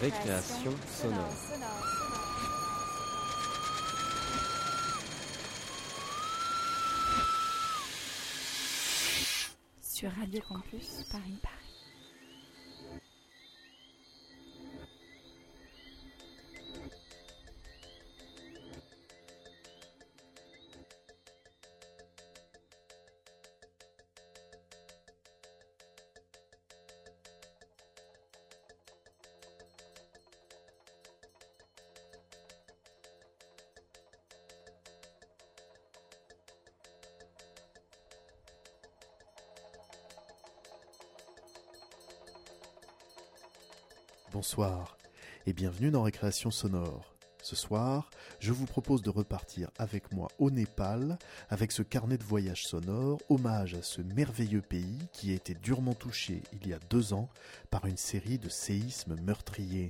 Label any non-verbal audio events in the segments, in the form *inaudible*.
Récréation sonore. Sur Radio Campus Paris Paris. Bonsoir et bienvenue dans Récréation Sonore. Ce soir, je vous propose de repartir avec moi au Népal avec ce carnet de voyage sonore, hommage à ce merveilleux pays qui a été durement touché il y a deux ans par une série de séismes meurtriers.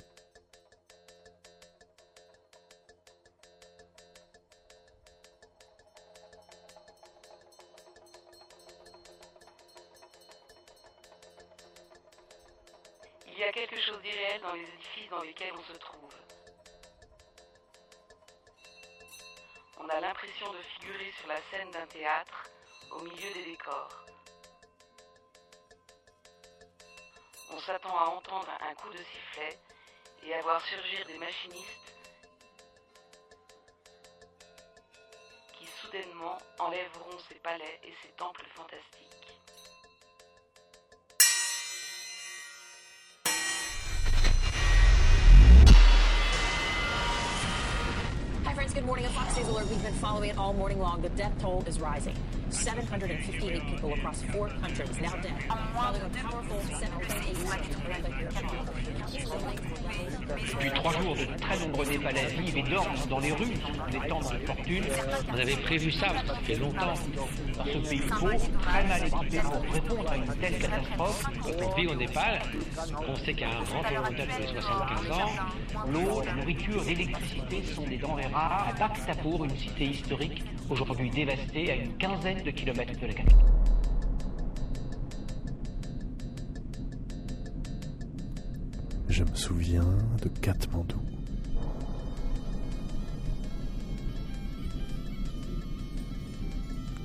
Good morning. A Fox News alert. We've been following it all morning long. The death toll is rising. 758 people across four countries now dead. Following a powerful 7.8 Depuis trois jours, de très nombreux Népalais vivent et dorment dans les rues, en étant dans la fortune. On avait prévu ça, parce que ça fait longtemps. Dans ce pays pauvre, très mal équipé pour répondre à une telle catastrophe. Aujourd'hui, au Népal, on sait qu'il y a un grand tremblement de terre tous les 75 ans. L'eau, la nourriture, l'électricité sont des denrées rares. À Bhaktapur, une cité historique, aujourd'hui dévastée, à une quinzaine de kilomètres de la capitale. Je me souviens de Katmandou.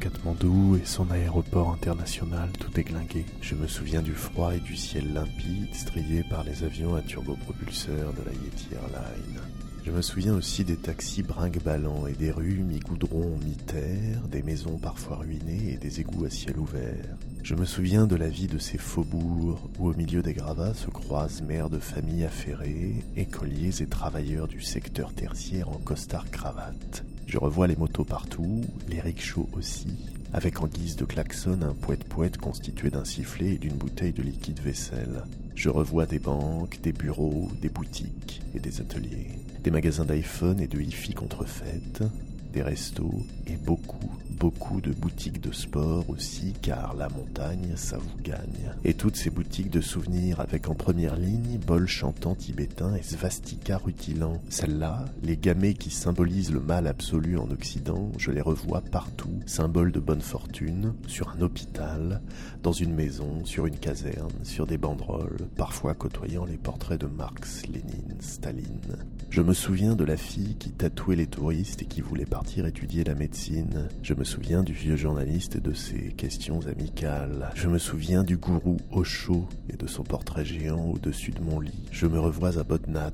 Katmandou et son aéroport international tout déglingué. Je me souviens du froid et du ciel limpide strié par les avions à turbopropulseurs de la Yeti Airlines. Je me souviens aussi des taxis brinque-ballants et des rues mi-goudron, mi-terre, des maisons parfois ruinées et des égouts à ciel ouvert. Je me souviens de la vie de ces faubourgs où au milieu des gravats se croisent mères de famille affairées, écoliers et travailleurs du secteur tertiaire en costard-cravate. Je revois les motos partout, les rickshaws aussi, avec en guise de klaxon un poète-poète constitué d'un sifflet et d'une bouteille de liquide vaisselle. Je revois des banques, des bureaux, des boutiques et des ateliers, des magasins d'iPhone et de hi-fi contrefaites, des restos et beaucoup, beaucoup de boutiques de sport aussi, car la montagne, ça vous gagne. Et toutes ces boutiques de souvenirs avec en première ligne bol chantant tibétain et svastika rutilant. Celles-là, les gamets qui symbolisent le mal absolu en Occident, je les revois partout, symboles de bonne fortune, sur un hôpital, dans une maison, sur une caserne, sur des banderoles, parfois côtoyant les portraits de Marx, Lénine, Staline. Je me souviens de la fille qui tatouait les touristes et qui voulait partir étudier la médecine. Je me souviens du vieux journaliste et de ses questions amicales. Je me souviens du gourou Osho et de son portrait géant au-dessus de mon lit. Je me revois à Bodnat,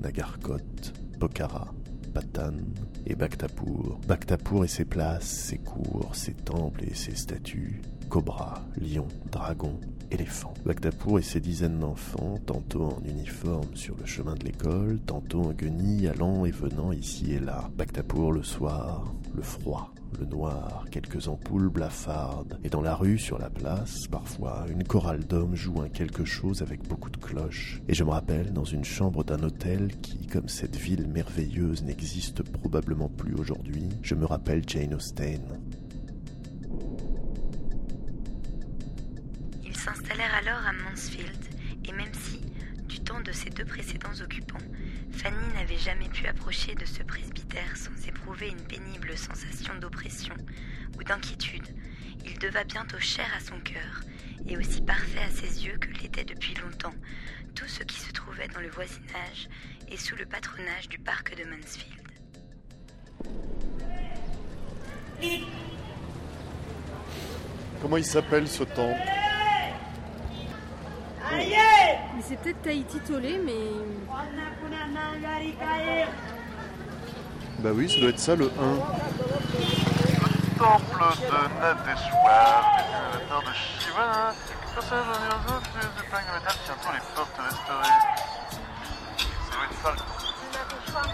Nagarkot, Pokhara, Patan et Bhaktapur. Bhaktapur et ses places, ses cours, ses temples et ses statues. Cobra, lion, dragon, éléphant. Bhaktapur et ses dizaines d'enfants, tantôt en uniforme sur le chemin de l'école, tantôt en guenilles allant et venant ici et là. Bhaktapur le soir, le froid, le noir, quelques ampoules blafardes, et dans la rue, sur la place, parfois, une chorale d'hommes joue quelque chose avec beaucoup de cloches. Et je me rappelle, dans une chambre d'un hôtel qui, comme cette ville merveilleuse, n'existe probablement plus aujourd'hui, je me rappelle Jane Austen. Ils s'installèrent alors à Mansfield, et même si, du temps de ses deux précédents occupants, Fanny n'avait jamais pu approcher de ce presbytère sans éprouver une pénible sensation d'oppression ou d'inquiétude, il devint bientôt cher à son cœur et aussi parfait à ses yeux que l'était depuis longtemps tout ce qui se trouvait dans le voisinage et sous le patronage du parc de Mansfield. Comment il s'appelle ce temple? Mais c'est peut-être Tahiti Tolé, mais. Bah oui, ça doit être ça le 1. temple de Nadeshwar, cultivateur de Shiva, personnage de Nyozo, de plaque de métal, bientôt les portes restaurées. Ça doit être ça. Là,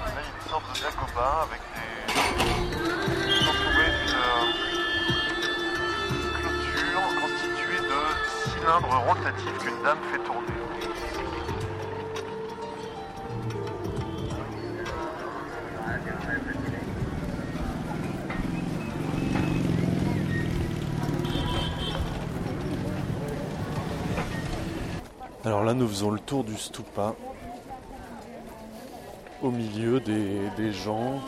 il y a une sorte de dagoba avec des. De cylindres rotatifs qu'une dame fait tourner. Alors là, nous faisons le tour du stupa. Au milieu des, des gens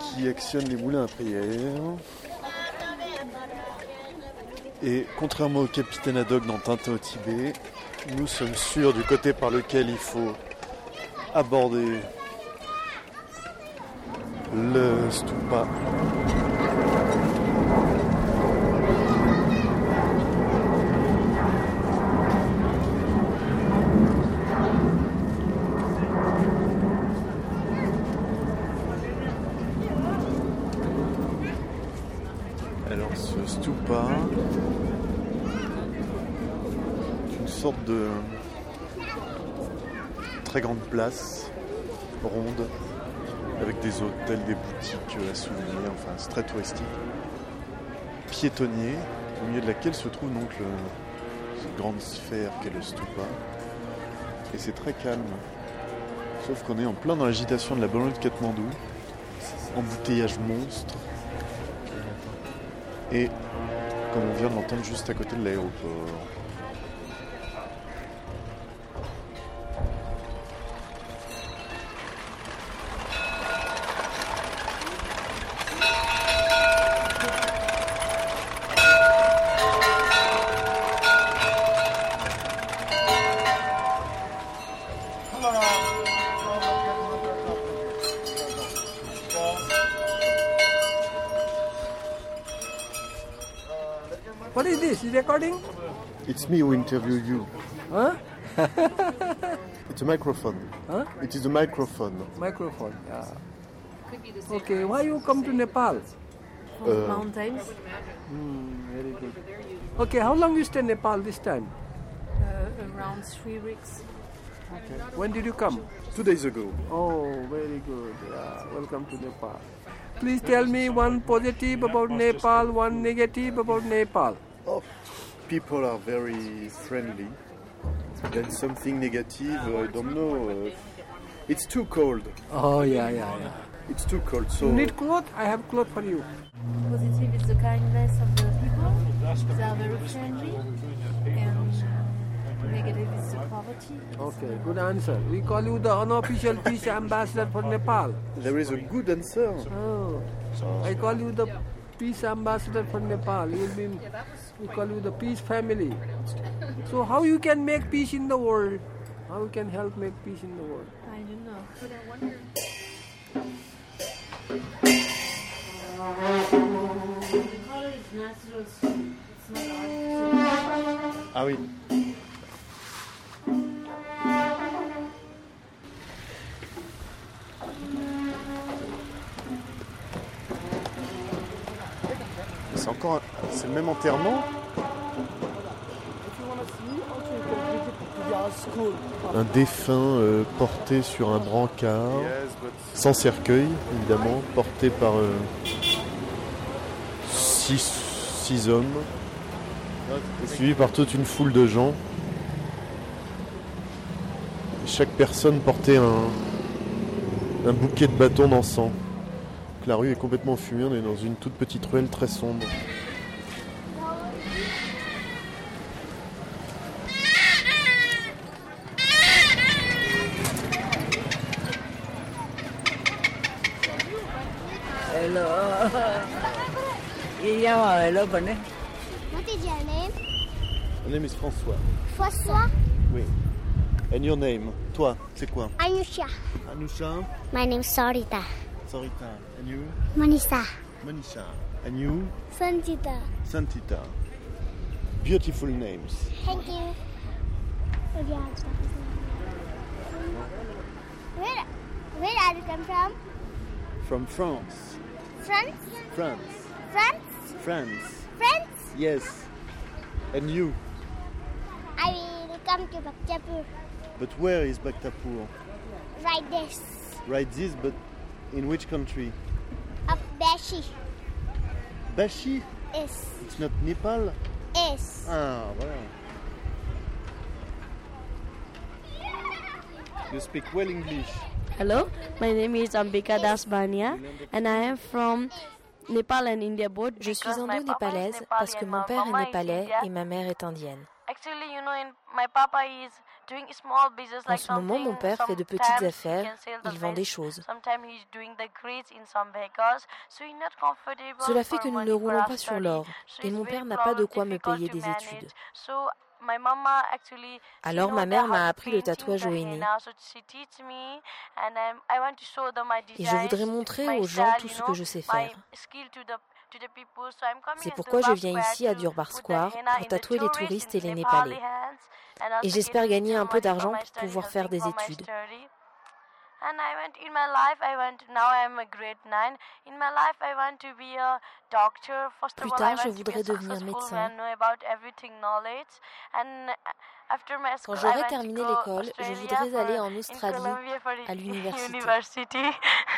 qui actionnent les moulins à prière. Et contrairement au capitaine Haddock dans Tintin au Tibet, nous sommes sûrs du côté par lequel il faut aborder le stupa. Alors ce stupa est une sorte de très grande place ronde avec des hôtels, des boutiques à souvenirs, enfin c'est très touristique. Piétonnier, au milieu de laquelle se trouve donc le, cette grande sphère qu'est le stupa. Et c'est très calme. Sauf qu'on est en plein dans l'agitation de la banlieue de Katmandou. Embouteillage monstre. Et comme on vient de l'entendre juste à côté de l'aéroport. Me who interview you. Huh? *laughs* It's a microphone. Huh? It is a microphone. Microphone. Yeah. Okay. Why you come to Nepal? For Uh, mountains. Hmm, very good. Okay. How long you stay in Nepal this time? Uh, around three weeks. Okay. When did you come? Two days ago. Oh, very good. Yeah. Welcome to Nepal. Please tell me one positive about Nepal, one negative about Nepal. People are very friendly. Then something negative, I don't know. uh, it's too cold. Oh yeah, yeah, yeah. It's too cold. So You need cloth? I have cloth for you. Positive is the kindness of the people. They are very friendly. And negative is the poverty. Okay, good answer. We call you the unofficial peace ambassador for Nepal. there is a good answer. Oh, I call you the peace ambassador for Nepal. You will be, we call you the peace family. So how you can make peace in the world? How you can help make peace in the world? I don't know. But I wonder. Ah oui. C'est le même enterrement. Un défunt euh, porté sur un brancard, sans cercueil évidemment, porté par euh, six, hommes, suivi par toute une foule de gens. Chaque personne portait un, un bouquet de bâtons d'encens. La rue est complètement fumée, on est dans une toute petite ruelle très sombre. What is your name? My name is François. François? Oui. And your name? Toi, c'est quoi? Anusha. Anusha? My name is Sarita. Sarita. And you? Manisa. Manisha. And you? Santita. Santita. Beautiful names. Thank you. Where, where are you come from? From France. France? France. France? France. France? Yes. And you I will come to Bhaktapur. But where is Bhaktapur? Right this. Right this, but in which country? Up Bashi. Bashi Yes. It's not Nepal Yes. Ah, voilà. You speak well English. Hello, my name is Ambika Das Bania and I am from Nepal and India both. Je suis indo-népalaise parce que mon père est népalais et ma mère est indienne. En ce moment, mon père fait de petites affaires, il vend des choses. Cela fait que nous ne roulons pas sur l'or et mon père n'a pas de quoi me payer des études. Alors ma mère m'a appris le tatouage au henné. Et je voudrais montrer aux gens tout ce que je sais faire. C'est pourquoi je viens ici à Durbar Square pour tatouer les touristes et les Népalais. Et j'espère gagner un peu d'argent pour pouvoir faire des études. and I went in my life I went now I'm a grade 9 in my life I want to be a doctor first of all I want je voudrais to devenir médecin. Know about everything knowledge and uh, after my school, Quand j'aurai terminé l'école, je voudrais aller en Australie à *laughs* l'université.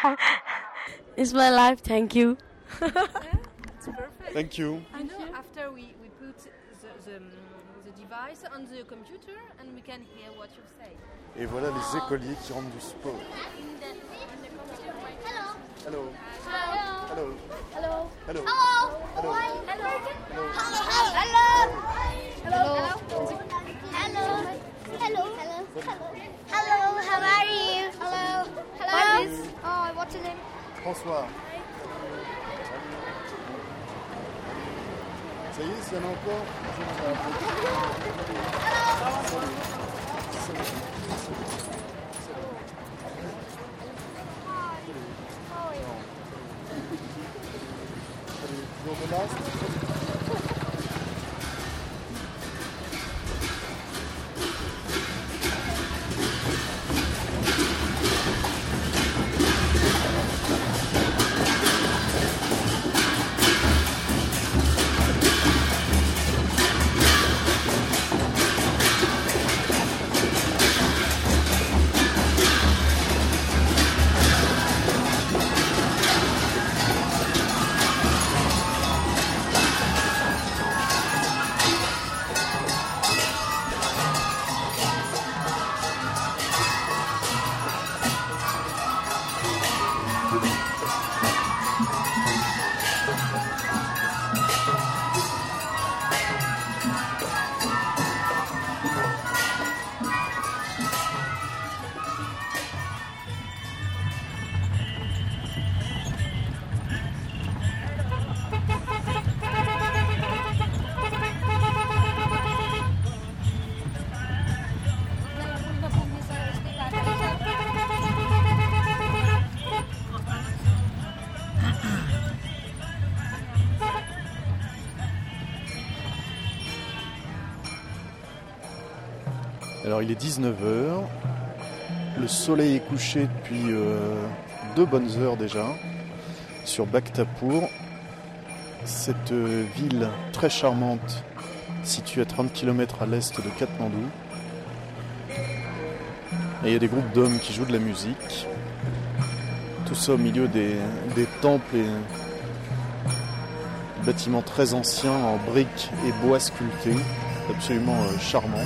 *laughs* It's my life, thank you. It's perfect. Thank you. I know after we, we put the, the device on the computer and we can hear what you say. Et voilà les écoliers qui rentrent du sport. Hello. Hello. Hello. Hello. Hello. Hello. Hello. Hello. Hello. Hello. Hello. Hello. Hello. How are you? Hello. Hello. What is? Oh, what's your name? François. Seguiste, não pô? Oi. Oi. Oi. Il est 19h. Le soleil est couché depuis euh, deux bonnes heures déjà sur Bhaktapur. Cette euh, ville très charmante située à 30 km à l'est de Katmandou. Et il y a des groupes d'hommes qui jouent de la musique. Tout ça au milieu des, temples et bâtiments très anciens en briques et bois sculptés. Absolument euh, charmant.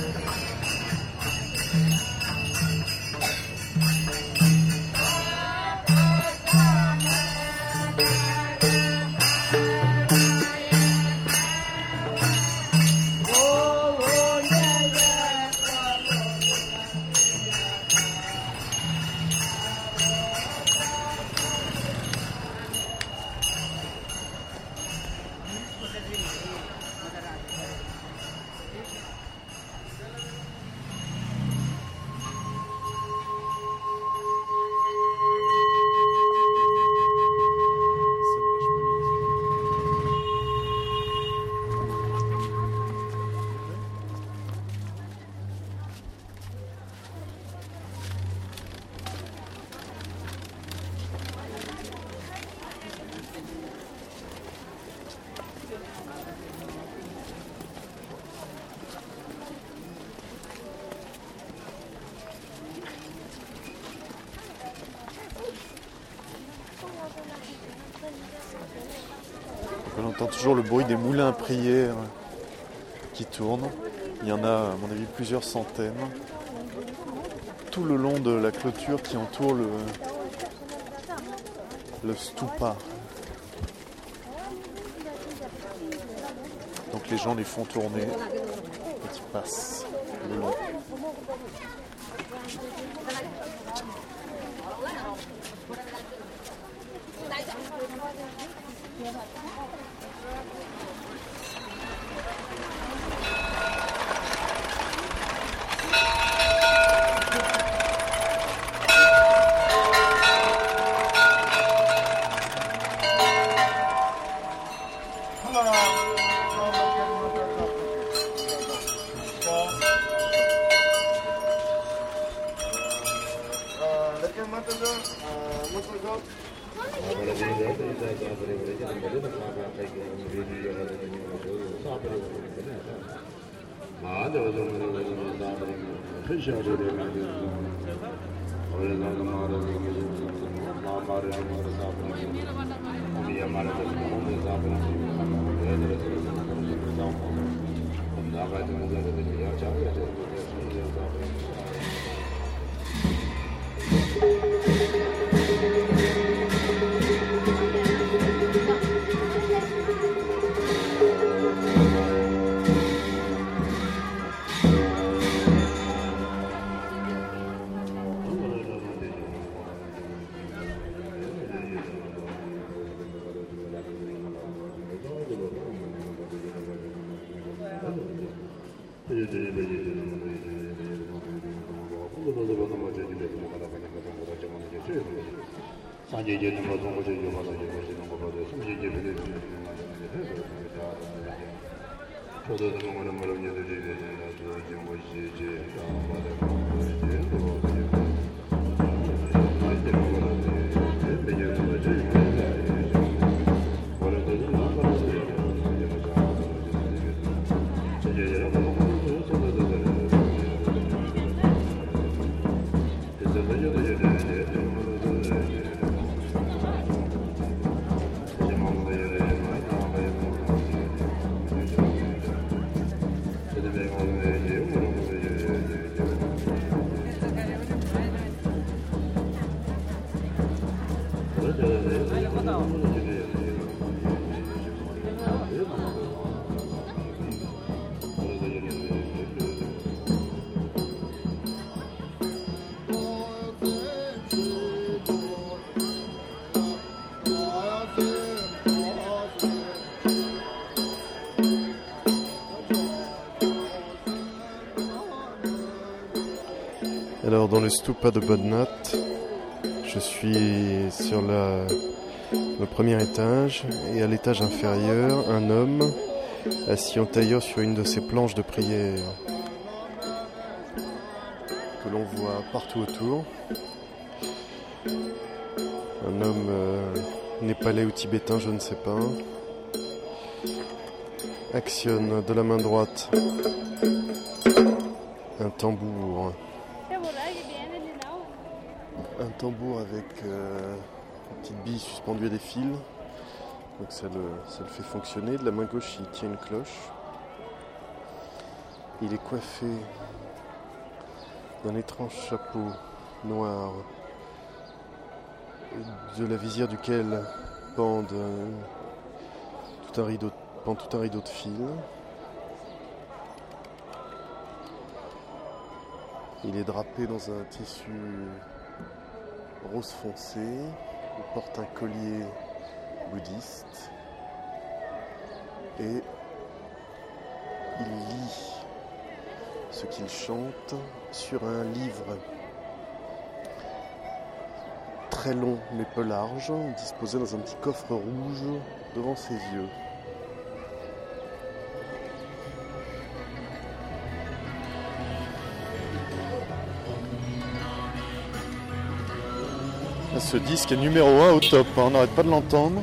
Toujours le bruit des moulins à prière qui tournent. Il y en a, à mon avis, plusieurs centaines. Tout le long de la clôture qui entoure le, stupa. Donc les gens les font tourner et ils passent le long. 大丈夫大丈夫 dans le stupa de Bodnat, je suis sur le premier étage et à l'étage inférieur, un homme assis en tailleur sur une de ces planches de prière que l'on voit partout autour. Un homme euh, népalais ou tibétain, je ne sais pas, actionne de la main droite un tambour. Tambour avec euh, une petite bille suspendue à des fils. Donc ça le, ça le fait fonctionner. De la main gauche, il tient une cloche. Il est coiffé d'un étrange chapeau noir, de la visière duquel pendent, euh, tout un rideau, pend tout un rideau de fils. Il est drapé dans un tissu rose foncé. Il porte un collier bouddhiste. Et il lit ce qu'il chante sur un livre très long mais peu large, disposé dans un petit coffre rouge devant ses yeux. Ce disque est numéro 1 au top, hein, on n'arrête pas de l'entendre.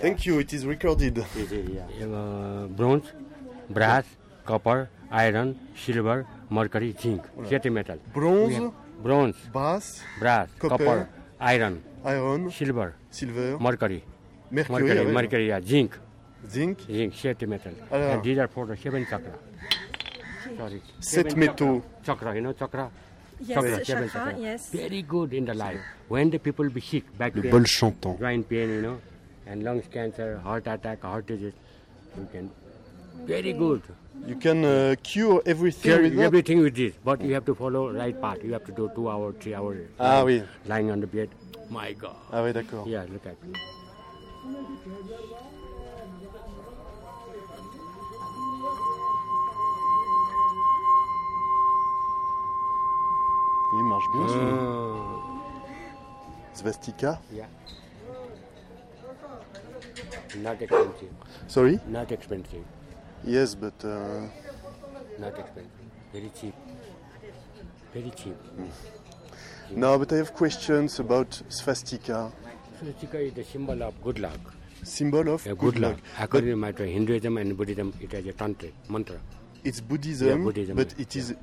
Thank you. It is recorded. Uh, *laughs* bronze, brass, copper, iron, silver, mercury, zinc, heavy metal. Bronze, We bronze, brass, brass, copper, copper, iron, iron, silver, silver, mercury, Mercury, mercury, ouais. mercury, yeah, zinc, zinc, zinc, heavy metal. Alors. And these are for the seven chakra. Sorry. Sept Seven métaux. Chakra, chakra, you know chakra. Yes, seven chakra, chakra. yes. Very good in the life. When the people be sick, back Le pain, bol chantant. joint pain, you know, and lungs cancer, heart attack, heart disease, you can. Very good. You can uh, cure everything Cure with that? everything with this, but you have to follow right path. You have to do two hours, three hours. Ah lying- oui. Lying on the bed. My God. Ah oui, d'accord. Yeah, look at me. Il marche bien. Uh, Svastika. yeah. Not expensive. Sorry? Not expensive. Yes, but uh, Not expensive. Very cheap. Very cheap. no, but I have questions about swastika. Swastika is the symbol of good luck. Symbol of Yeah, good, good luck. But According to my Hinduism and Buddhism, it has a tantra, mantra. it's Buddhism, Yeah, Buddhism, but yeah. it is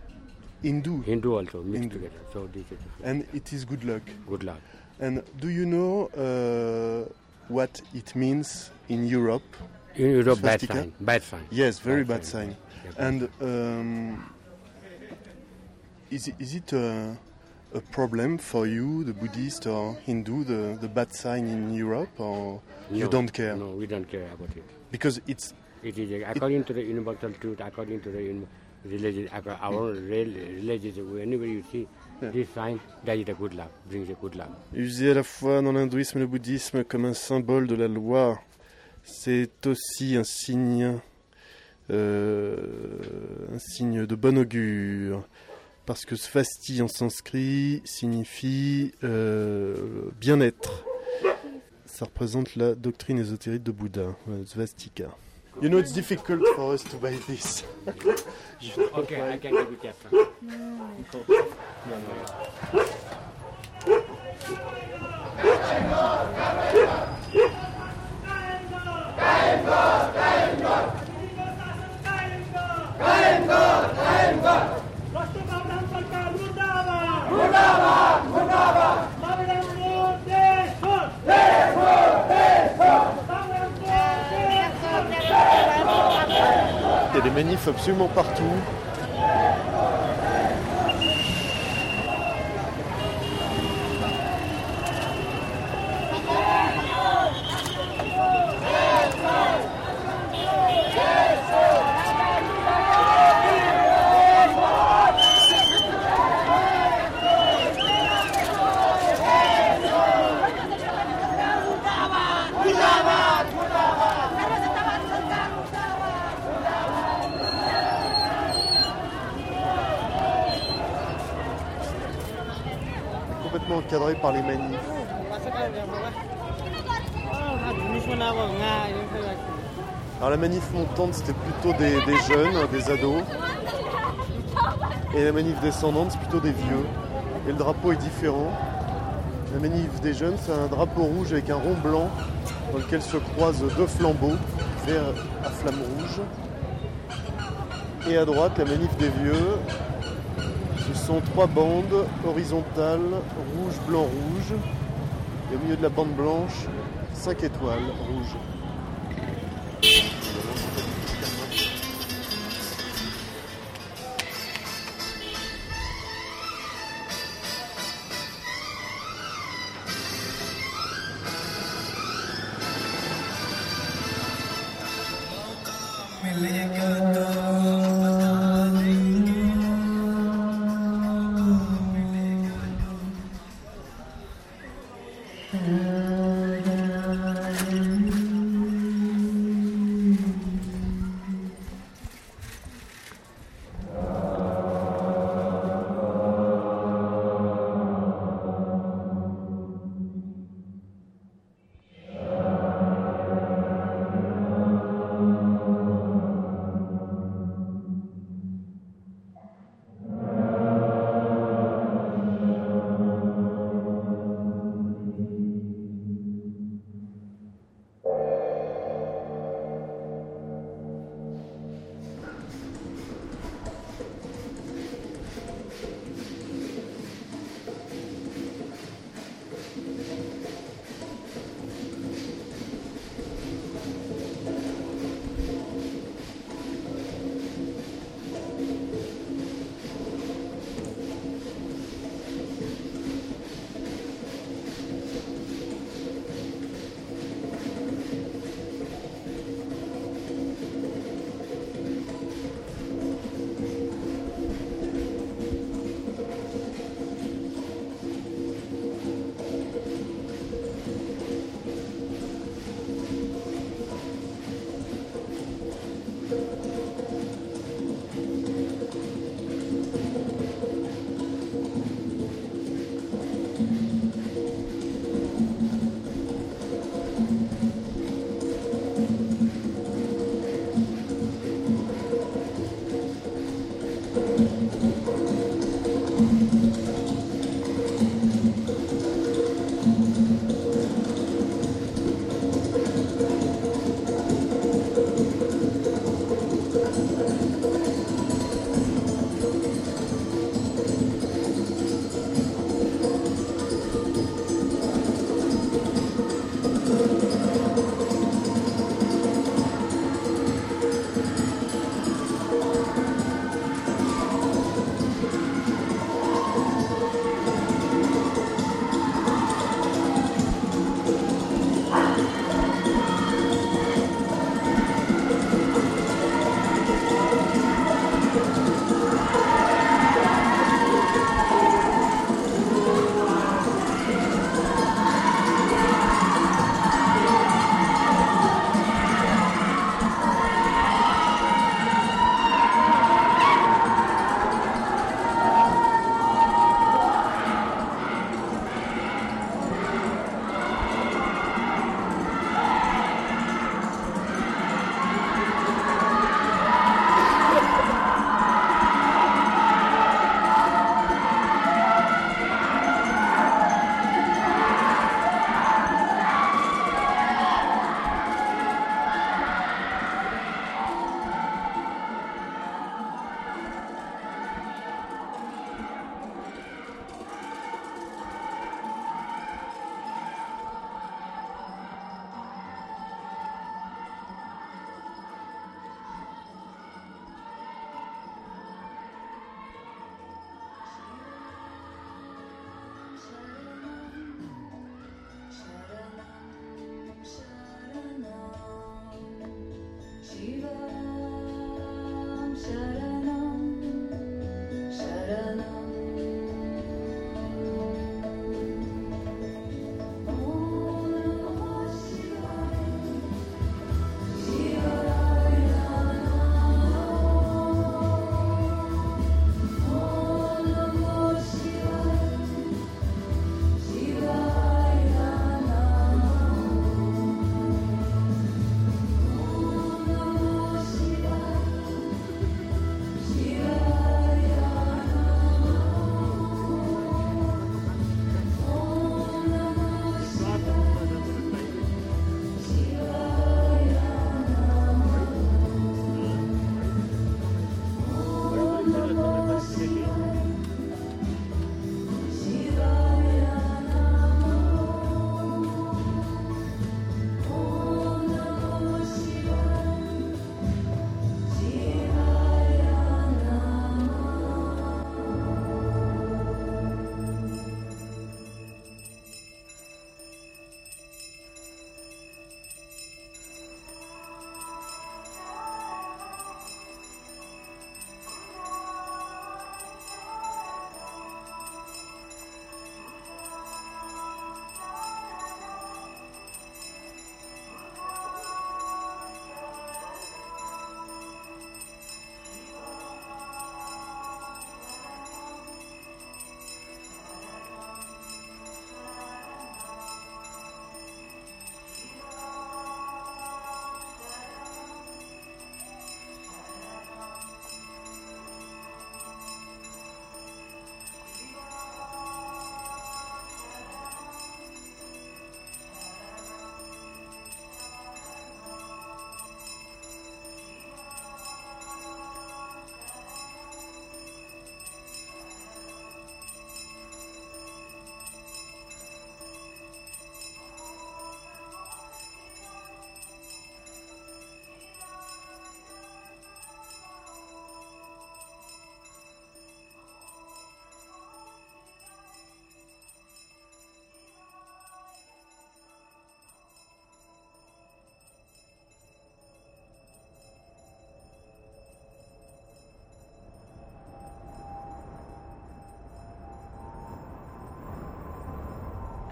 Hindu. Hindu also mixed Hindu. together. So this is And it is good luck. good luck. And do you know uh, what it means in Europe? In Europe, bad sign. Bad sign. Yes, very Bad bad, sign. sign. Yeah. And um, is it, is it a, a problem for you, the Buddhist or Hindu, the, the bad sign in Europe, or you No, don't care? No, we don't care about it. Because it's It is uh, according to the universal truth, according to the acco- our rel- religion. Whenever you see this sign, that is a good luck, brings a good luck. usé à la fois dans l'hindouisme et le bouddhisme comme un symbole de la loi. C'est aussi un signe, euh, un signe de bon augure. Parce que svasti en sanskrit signifie euh, bien-être. Ça représente la doctrine ésotérique de Bouddha, euh, svastika. You know, it's difficult for us to buy this. *laughs* Okay, I can give it a Il y a des manifs absolument partout. Complètement encadré par les manifs. Alors la manif montante c'était plutôt des, jeunes, des ados. Et la manif descendante c'est plutôt des vieux. Et le drapeau est différent. La manif des jeunes c'est un drapeau rouge avec un rond blanc dans lequel se croisent deux flambeaux, vert à flamme rouge. Et à droite la manif des vieux. Sont trois bandes horizontales, rouge, blanc, rouge. Et au milieu de la bande blanche, cinq étoiles rouges.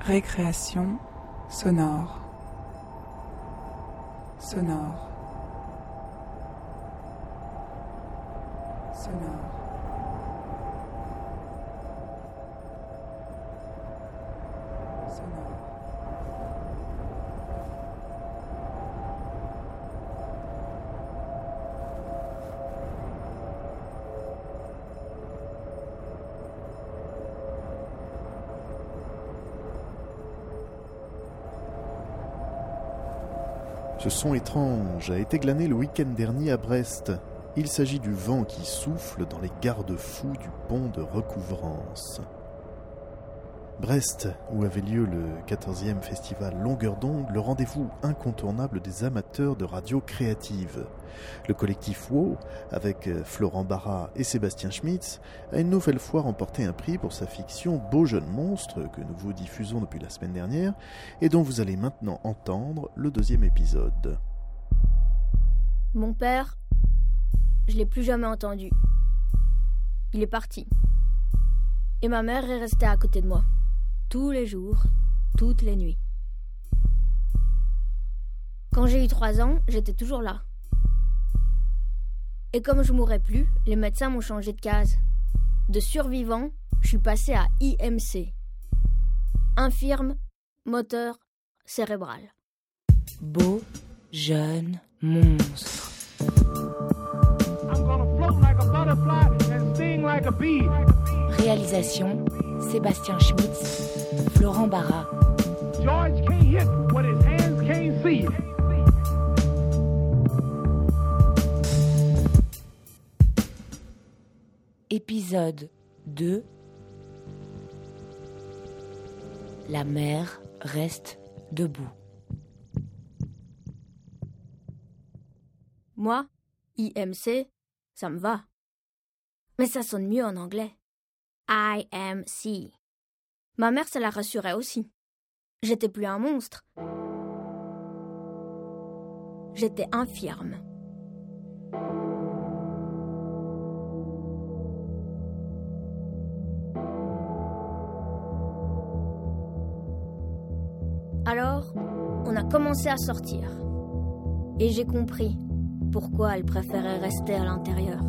Récréation sonore. Sonore. Sonore. Ce son étrange a été glané le week-end dernier à Brest. Il s'agit du vent qui souffle dans les garde-fous du pont de recouvrance. Brest, où avait lieu le 14e festival Longueur d'onde, le rendez-vous incontournable des amateurs de radio créative. Le collectif WoW, avec Florent Barra et Sébastien Schmitz, a une nouvelle fois remporté un prix pour sa fiction Beau jeune monstre, que nous vous diffusons depuis la semaine dernière, et dont vous allez maintenant entendre le deuxième épisode. Mon père, je l'ai plus jamais entendu. Il est parti. Et ma mère est restée à côté de moi tous les jours, toutes les nuits. Quand j'ai eu trois ans, j'étais toujours là. Et comme je mourrais plus, les médecins m'ont changé de case. De survivant, je suis passé à IMC. Infirme, moteur, cérébral. Beau, jeune, monstre. Réalisation Sébastien Schmitz, Florent Barra. Épisode 2 La mer reste debout. Moi, IMC, ça me va. Mais ça sonne mieux en anglais. IMC. Ma mère, ça la rassurait aussi. J'étais plus un monstre. J'étais infirme. Alors, on a commencé à sortir. Et j'ai compris pourquoi elle préférait rester à l'intérieur.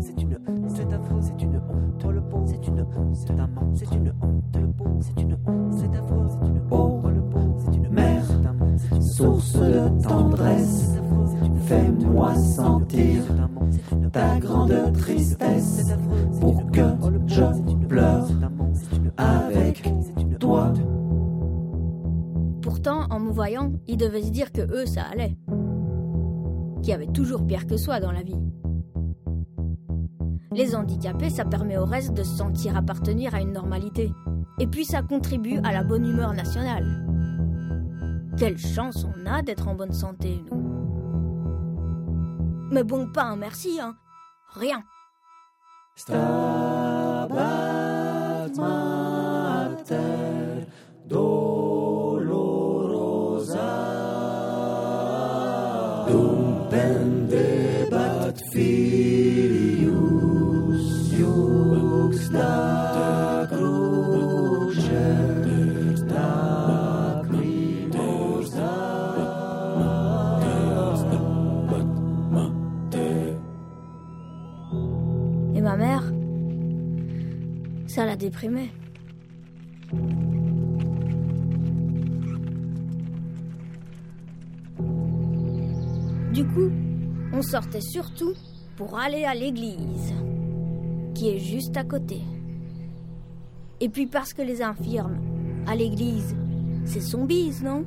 C'est une c'est affreux, c'est une honte, le pot, c'est une honte, ta main, c'est une honte, le c'est une honte, c'est affreux, c'est une honte, le pot, c'est une mère, source de tendresse, fais-moi sentir ta grande tristesse pour que je pleure avec toi. Pourtant, en me voyant, ils devaient se dire que eux, ça allait. Qu'il y avait toujours pire que soi dans la vie. Les handicapés, ça permet au reste de se sentir appartenir à une normalité. Et puis ça contribue à la bonne humeur nationale. Quelle chance on a d'être en bonne santé, nous. Mais bon, pas un merci, hein. Rien. Du coup, on sortait surtout pour aller à l'église, qui est juste à côté. Et puis parce que les infirmes, à l'église, c'est son bise, non?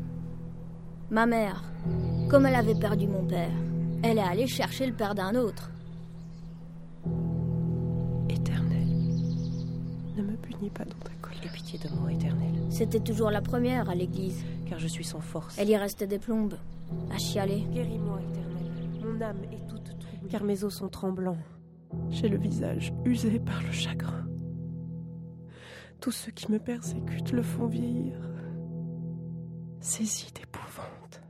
Ma mère, comme elle avait perdu mon père, elle est allée chercher le père d'un autre. Punis pas dans ta colère. Aie pitié de moi, Éternel. C'était toujours la première à l'église. Car je suis sans force. Elle y restait des plombes, à chialer. Guéris-moi, Éternel. Mon âme est toute troublée. Car mes os sont tremblants. J'ai le visage usé par le chagrin. Tous ceux qui me persécutent le font vieillir. Saisi d'épouvante.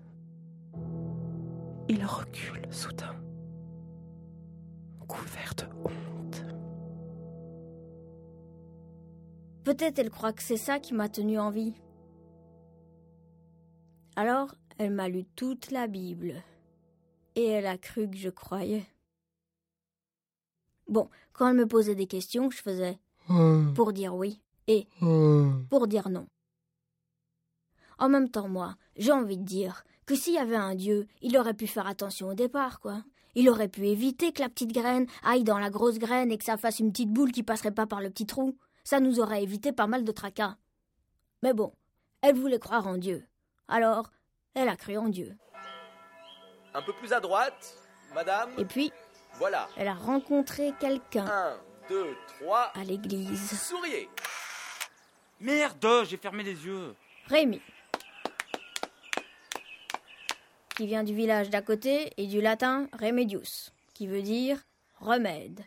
Il recule soudain, couvert de honte. Peut-être elle croit que c'est ça qui m'a tenue en vie. Alors, elle m'a lu toute la Bible. Et elle a cru que je croyais. Bon, quand elle me posait des questions, je faisais pour dire oui et pour dire non. En même temps, moi, j'ai envie de dire que s'il y avait un Dieu, il aurait pu faire attention au départ, quoi. Il aurait pu éviter que la petite graine aille dans la grosse graine et que ça fasse une petite boule qui passerait pas par le petit trou. Ça nous aurait évité pas mal de tracas. Mais bon, elle voulait croire en Dieu. Alors, elle a cru en Dieu. Un peu plus à droite, madame. Et puis, voilà. elle a rencontré quelqu'un Un, deux, trois. à l'église. Souriez. Merde, j'ai fermé les yeux. Rémi. Qui vient du village d'à côté et du latin remedius, qui veut dire remède.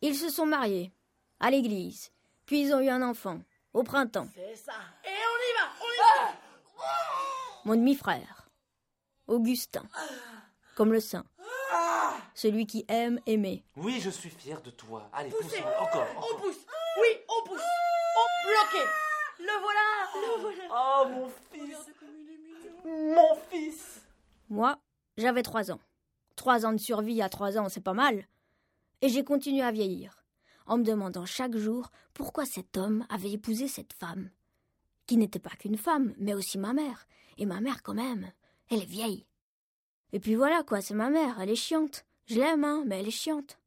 Ils se sont mariés, à l'église, puis ils ont eu un enfant, au printemps. C'est ça. Et on y va, on y va. Mon demi-frère, Augustin, comme le saint, celui qui aime aimer. Oui, je suis fier de toi. Allez, pousse encore. On pousse. Oui, on pousse. On bloqué. Le voilà. Le voilà. Oh, mon fils. Mon fils. Moi, j'avais trois ans. Trois ans de survie à trois ans, c'est pas mal. Et j'ai continué à vieillir, en me demandant chaque jour pourquoi cet homme avait épousé cette femme, qui n'était pas qu'une femme, mais aussi ma mère. Et ma mère, quand même, elle est vieille. Et puis voilà, quoi, c'est ma mère, elle est chiante. Je l'aime, hein, mais elle est chiante.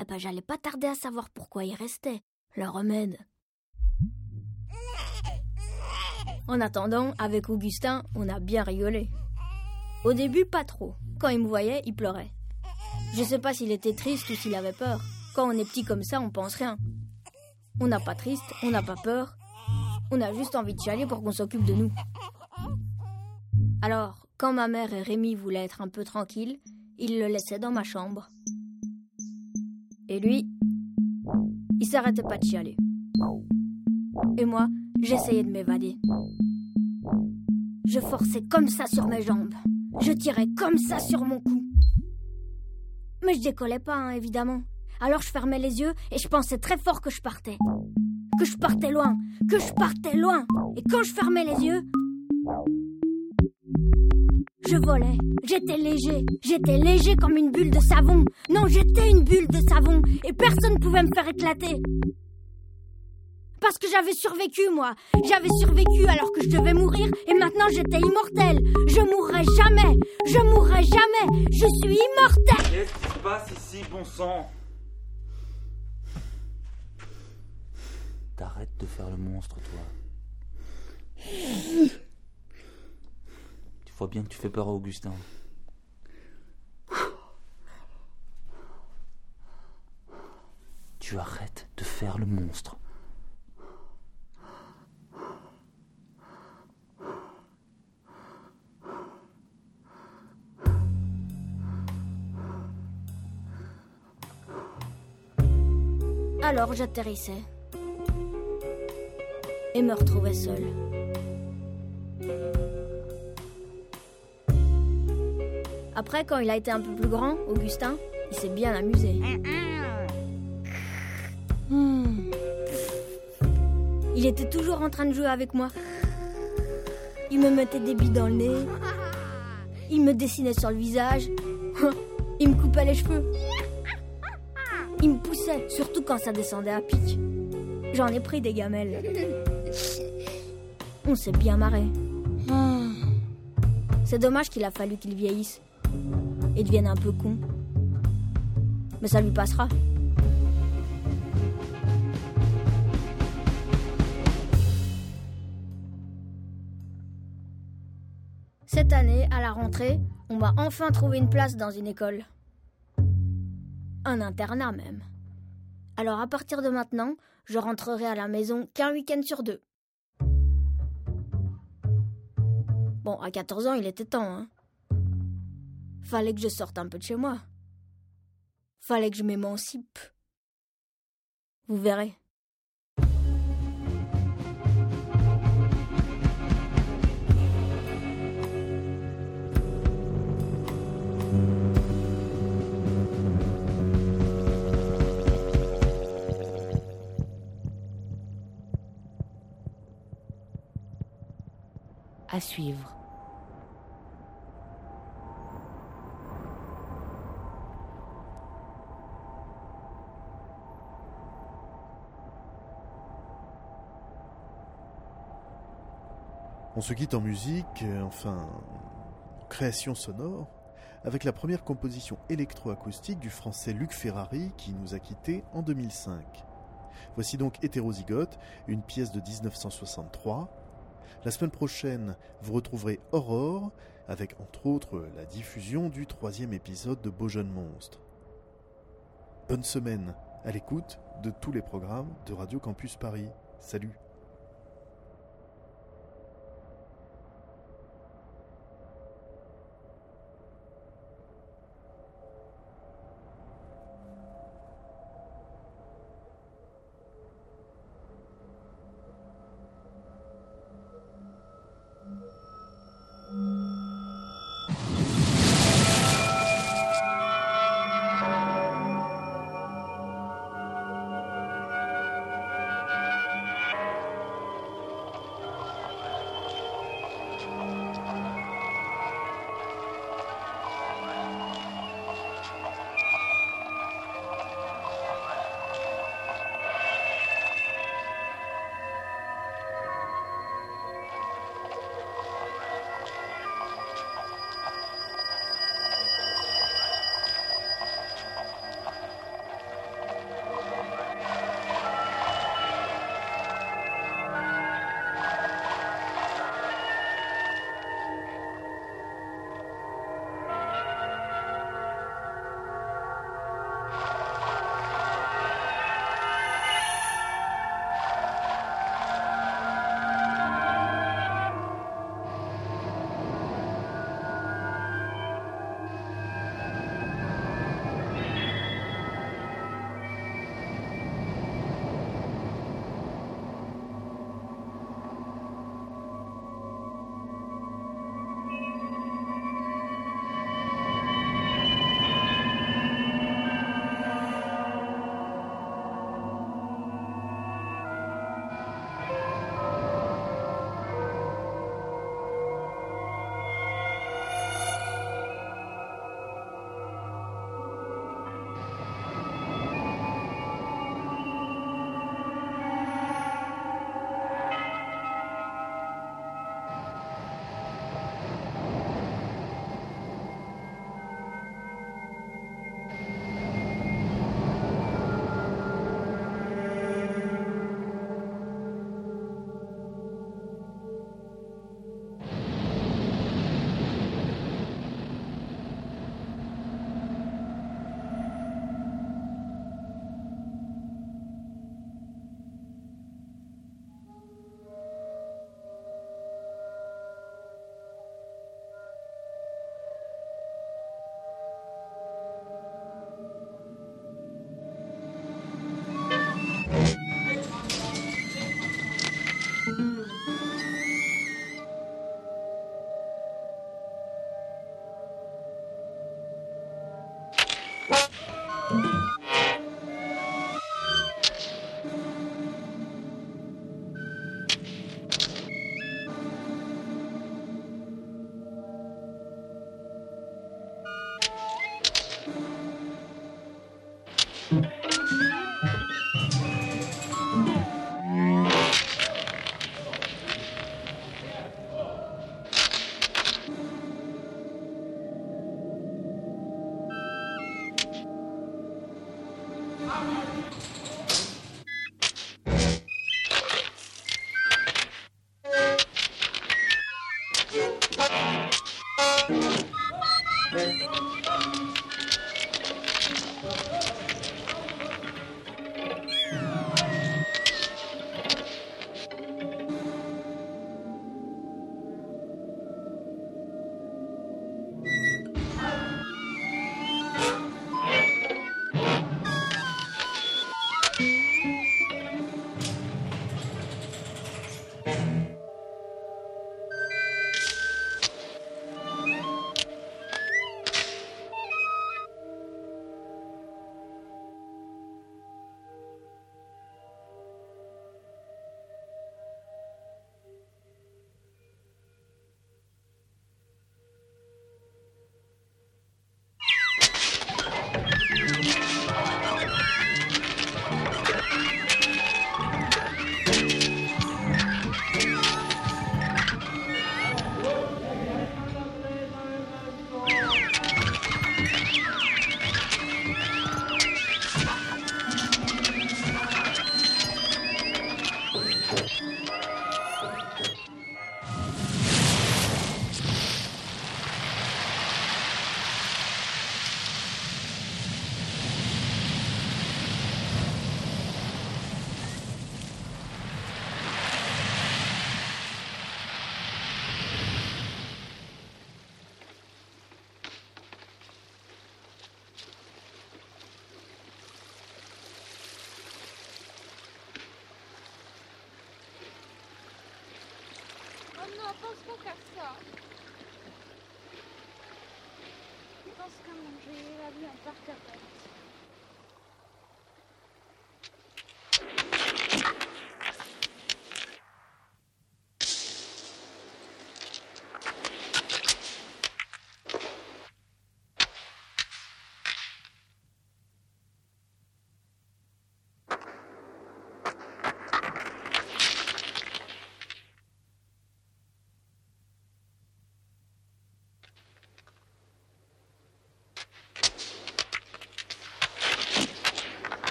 Eh ben, j'allais pas tarder à savoir pourquoi il restait, le remède. En attendant, avec Augustin, on a bien rigolé. Au début, pas trop. Quand il me voyait, il pleurait. Je sais pas s'il était triste ou s'il avait peur. Quand on est petit comme ça, on pense rien. On n'a pas triste, on n'a pas peur. On a juste envie de chialer pour qu'on s'occupe de nous. Alors, quand ma mère et Rémi voulaient être un peu tranquilles, ils le laissaient dans ma chambre. Et lui, il s'arrêtait pas de chialer. Et moi, j'essayais de m'évader. Je forçais comme ça sur mes jambes. Je tirais comme ça sur mon cou. Mais je décollais pas, hein, évidemment. Alors je fermais les yeux et je pensais très fort que je partais. Que je partais loin, que je partais loin. Et quand je fermais les yeux, je volais. J'étais léger. J'étais léger comme une bulle de savon. Non, j'étais une bulle de savon. Et personne ne pouvait me faire éclater. Parce que j'avais survécu, moi. J'avais survécu alors que je devais mourir. Et maintenant, j'étais immortel. Je mourrai jamais. Je mourrai jamais. Je suis immortel. Qu'est-ce qui se passe ici, bon sang? T'arrêtes de faire le monstre, toi. Tu vois bien que tu fais peur à Augustin. Tu arrêtes de faire le monstre. Alors j'atterrissais. Et me retrouvais seule. Après, quand il a été un peu plus grand, Augustin, il s'est bien amusé. Hmm. Il était toujours en train de jouer avec moi. Il me mettait des billes dans le nez. Il me dessinait sur le visage. *laughs* Il me coupait les cheveux. Il me poussait, surtout quand ça descendait à pic. J'en ai pris des gamelles. On s'est bien marré. C'est dommage qu'il a fallu qu'il vieillisse et devienne un peu con. Mais ça lui passera. Cette année, à la rentrée, on m'a enfin trouvé une place dans une école. Un internat même. Alors à partir de maintenant, je rentrerai à la maison qu'un week-end sur deux. Bon, à 14 ans, il était temps, hein. Fallait que je sorte un peu de chez moi. Fallait que je m'émancipe. Vous verrez. Suivre. On se quitte en musique, euh, enfin, création sonore, avec la première composition électroacoustique du français Luc Ferrari qui nous a quittés en 2005. Voici donc Hétérozygote, une pièce de 1963. La semaine prochaine, vous retrouverez Aurore, avec entre autres la diffusion du troisième épisode de Beau Jeune Monstre. Bonne semaine à l'écoute de tous les programmes de Radio Campus Paris. Salut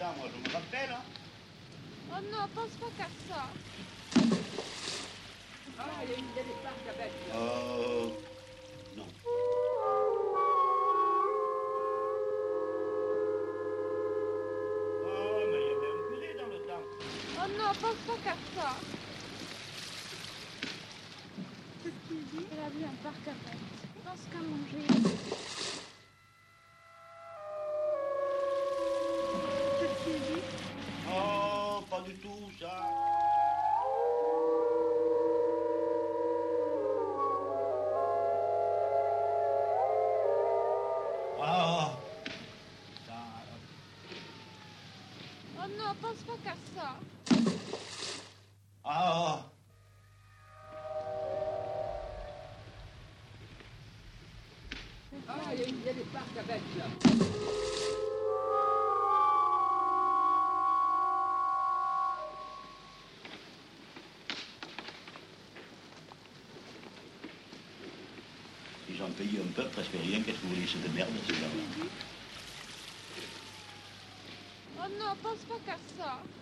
moi, je me rappelle. Hein. Oh non, pense pas qu'à ça. Ah, il y, a- a des parcs avec là. Euh. Non. Oh, mais il y avait un curé dans le temps. Oh non, pense pas qu'à ça. Qu'est-ce qu'il dit? Il a vu un parc avec. Je pense qu'à manger. Pense pas qu'à ça. Pense pas qu'à ça.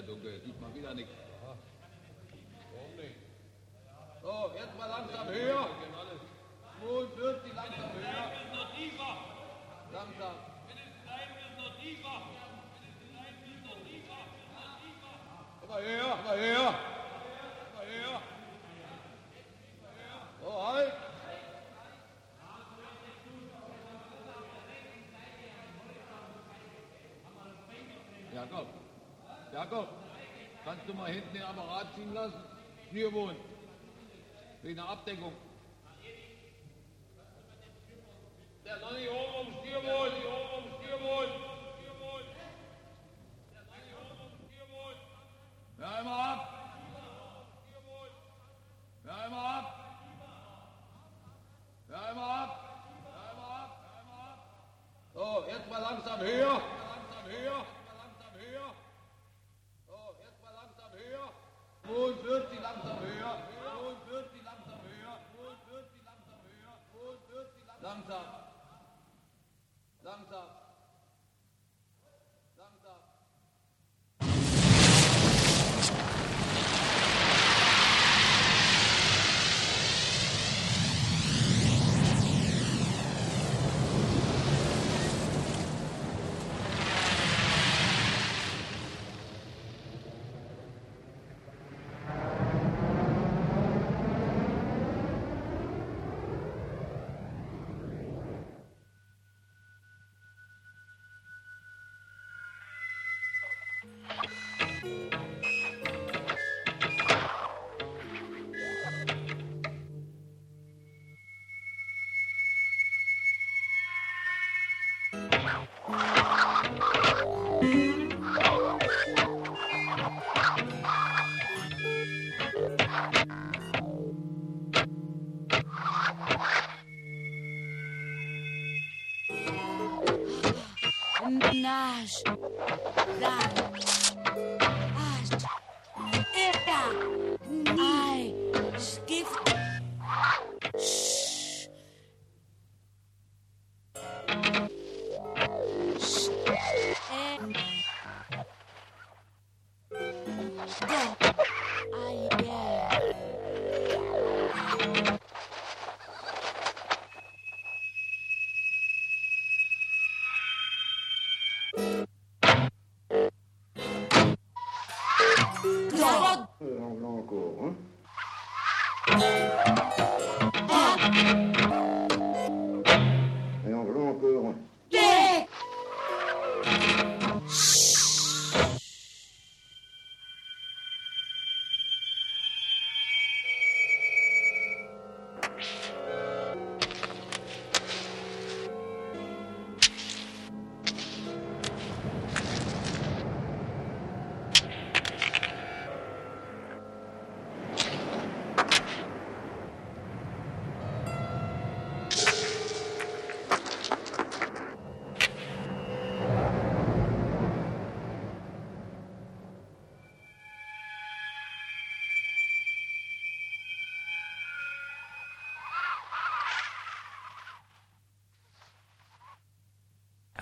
Dunkel. Sieht man wieder nichts. So, jetzt mal langsam höher. 42, langsam höher. Langsam. Immer höher, immer höher. Immer höher. So, halt. Jakob, Jakob, kannst du mal hinten den Apparat ziehen lassen? Schnürbohlen. Wegen der Abdeckung. Minaj. That. Ash. Eta. I. Stift.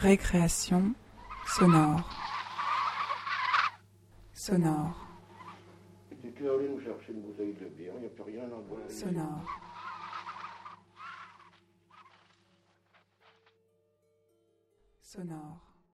Récréation sonore. Sonore. Si tu allé nous chercher une bouteille de bière, il n'y a plus rien à boire. Sonore.